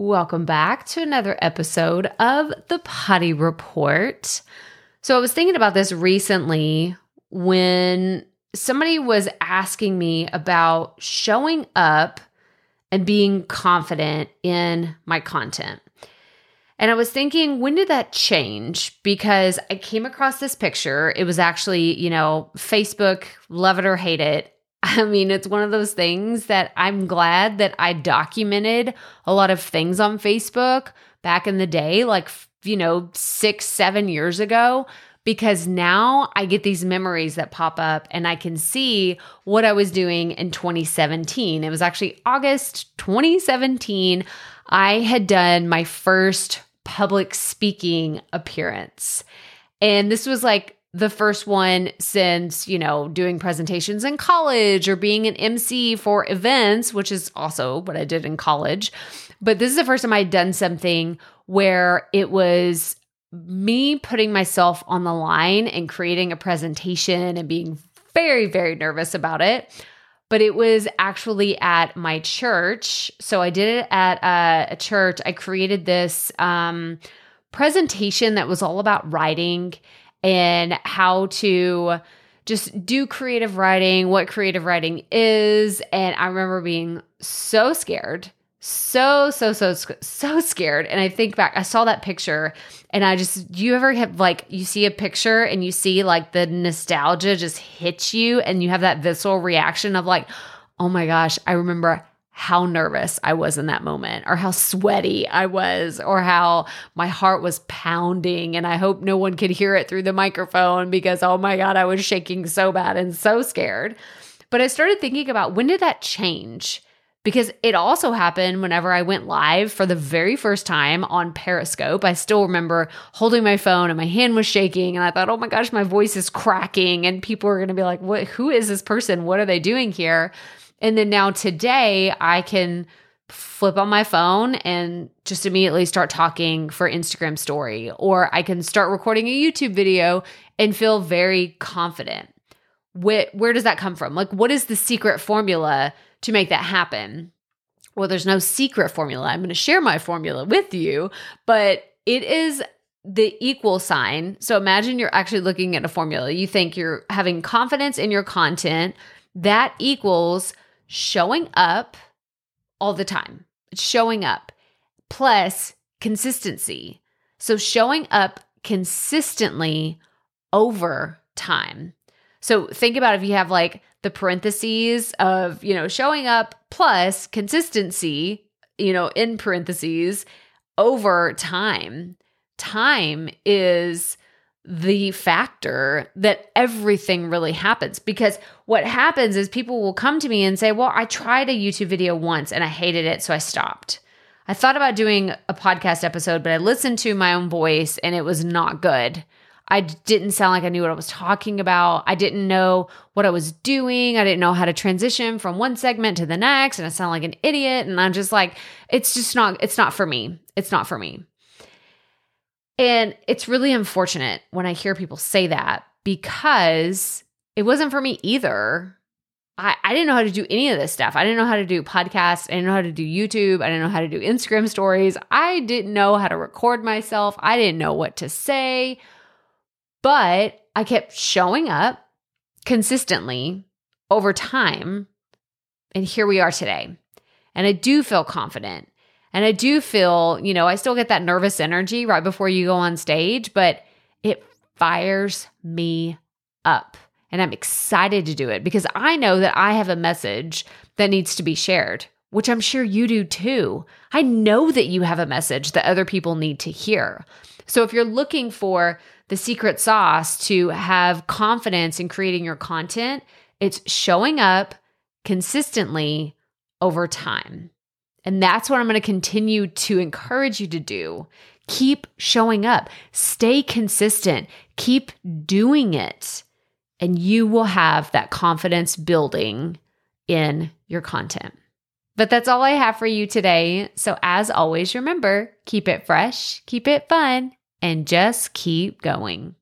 Welcome back to another episode of the Potty Report. So, I was thinking about this recently when somebody was asking me about showing up and being confident in my content. And I was thinking, when did that change? Because I came across this picture. It was actually, you know, Facebook, love it or hate it. I mean, it's one of those things that I'm glad that I documented a lot of things on Facebook back in the day, like, you know, six, seven years ago, because now I get these memories that pop up and I can see what I was doing in 2017. It was actually August 2017. I had done my first public speaking appearance. And this was like the first one since, you know, doing presentations in college or being an MC for events, which is also what I did in college. But this is the first time I'd done something where it was me putting myself on the line and creating a presentation and being very, very nervous about it. But it was actually at my church. So I did it at a, a church. I created this um, presentation that was all about writing and how to just do creative writing, what creative writing is. And I remember being so scared, so, so, so, so scared. And I think back, I saw that picture and I just, you ever have like, you see a picture and you see like the nostalgia just hits you and you have that visceral reaction of like, oh my gosh, I remember how nervous I was in that moment, or how sweaty I was, or how my heart was pounding. And I hope no one could hear it through the microphone because, oh my God, I was shaking so bad and so scared. But I started thinking about when did that change? Because it also happened whenever I went live for the very first time on Periscope. I still remember holding my phone and my hand was shaking. And I thought, oh my gosh, my voice is cracking. And people are going to be like, what, who is this person? What are they doing here? And then now today, I can flip on my phone and just immediately start talking for Instagram story, or I can start recording a YouTube video and feel very confident. Where, where does that come from? Like, what is the secret formula to make that happen? Well, there's no secret formula. I'm going to share my formula with you, but it is the equal sign. So imagine you're actually looking at a formula. You think you're having confidence in your content. That equals showing up all the time, showing up plus consistency. So showing up consistently over time. So think about if you have like the parentheses of, you know, showing up plus consistency, you know, in parentheses over time. Time is the factor that everything really happens because what happens is people will come to me and say, Well, I tried a YouTube video once and I hated it, so I stopped. I thought about doing a podcast episode, but I listened to my own voice and it was not good. I didn't sound like I knew what I was talking about. I didn't know what I was doing. I didn't know how to transition from one segment to the next and I sound like an idiot and I'm just like it's just not it's not for me. It's not for me. And it's really unfortunate when I hear people say that because it wasn't for me either. I, I didn't know how to do any of this stuff. I didn't know how to do podcasts. I didn't know how to do YouTube. I didn't know how to do Instagram stories. I didn't know how to record myself. I didn't know what to say. But I kept showing up consistently over time. And here we are today. And I do feel confident. And I do feel, you know, I still get that nervous energy right before you go on stage, but it fires me up. And I'm excited to do it because I know that I have a message that needs to be shared, which I'm sure you do too. I know that you have a message that other people need to hear. So if you're looking for the secret sauce to have confidence in creating your content, it's showing up consistently over time. And that's what I'm going to continue to encourage you to do. Keep showing up, stay consistent, keep doing it, and you will have that confidence building in your content. But that's all I have for you today. So, as always, remember keep it fresh, keep it fun, and just keep going.